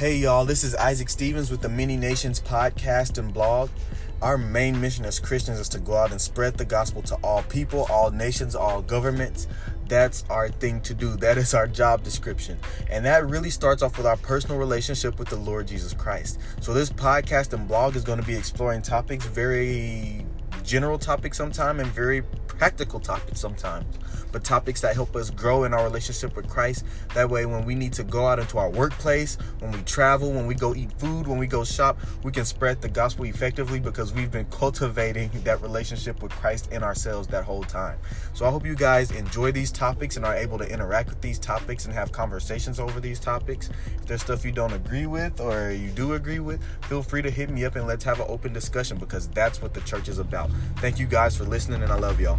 Hey, y'all, this is Isaac Stevens with the Many Nations podcast and blog. Our main mission as Christians is to go out and spread the gospel to all people, all nations, all governments. That's our thing to do. That is our job description. And that really starts off with our personal relationship with the Lord Jesus Christ. So, this podcast and blog is going to be exploring topics, very general topics sometimes, and very practical topics sometimes but topics that help us grow in our relationship with Christ. That way, when we need to go out into our workplace, when we travel, when we go eat food, when we go shop, we can spread the gospel effectively because we've been cultivating that relationship with Christ in ourselves that whole time. So I hope you guys enjoy these topics and are able to interact with these topics and have conversations over these topics. If there's stuff you don't agree with or you do agree with, feel free to hit me up and let's have an open discussion because that's what the church is about. Thank you guys for listening and I love y'all.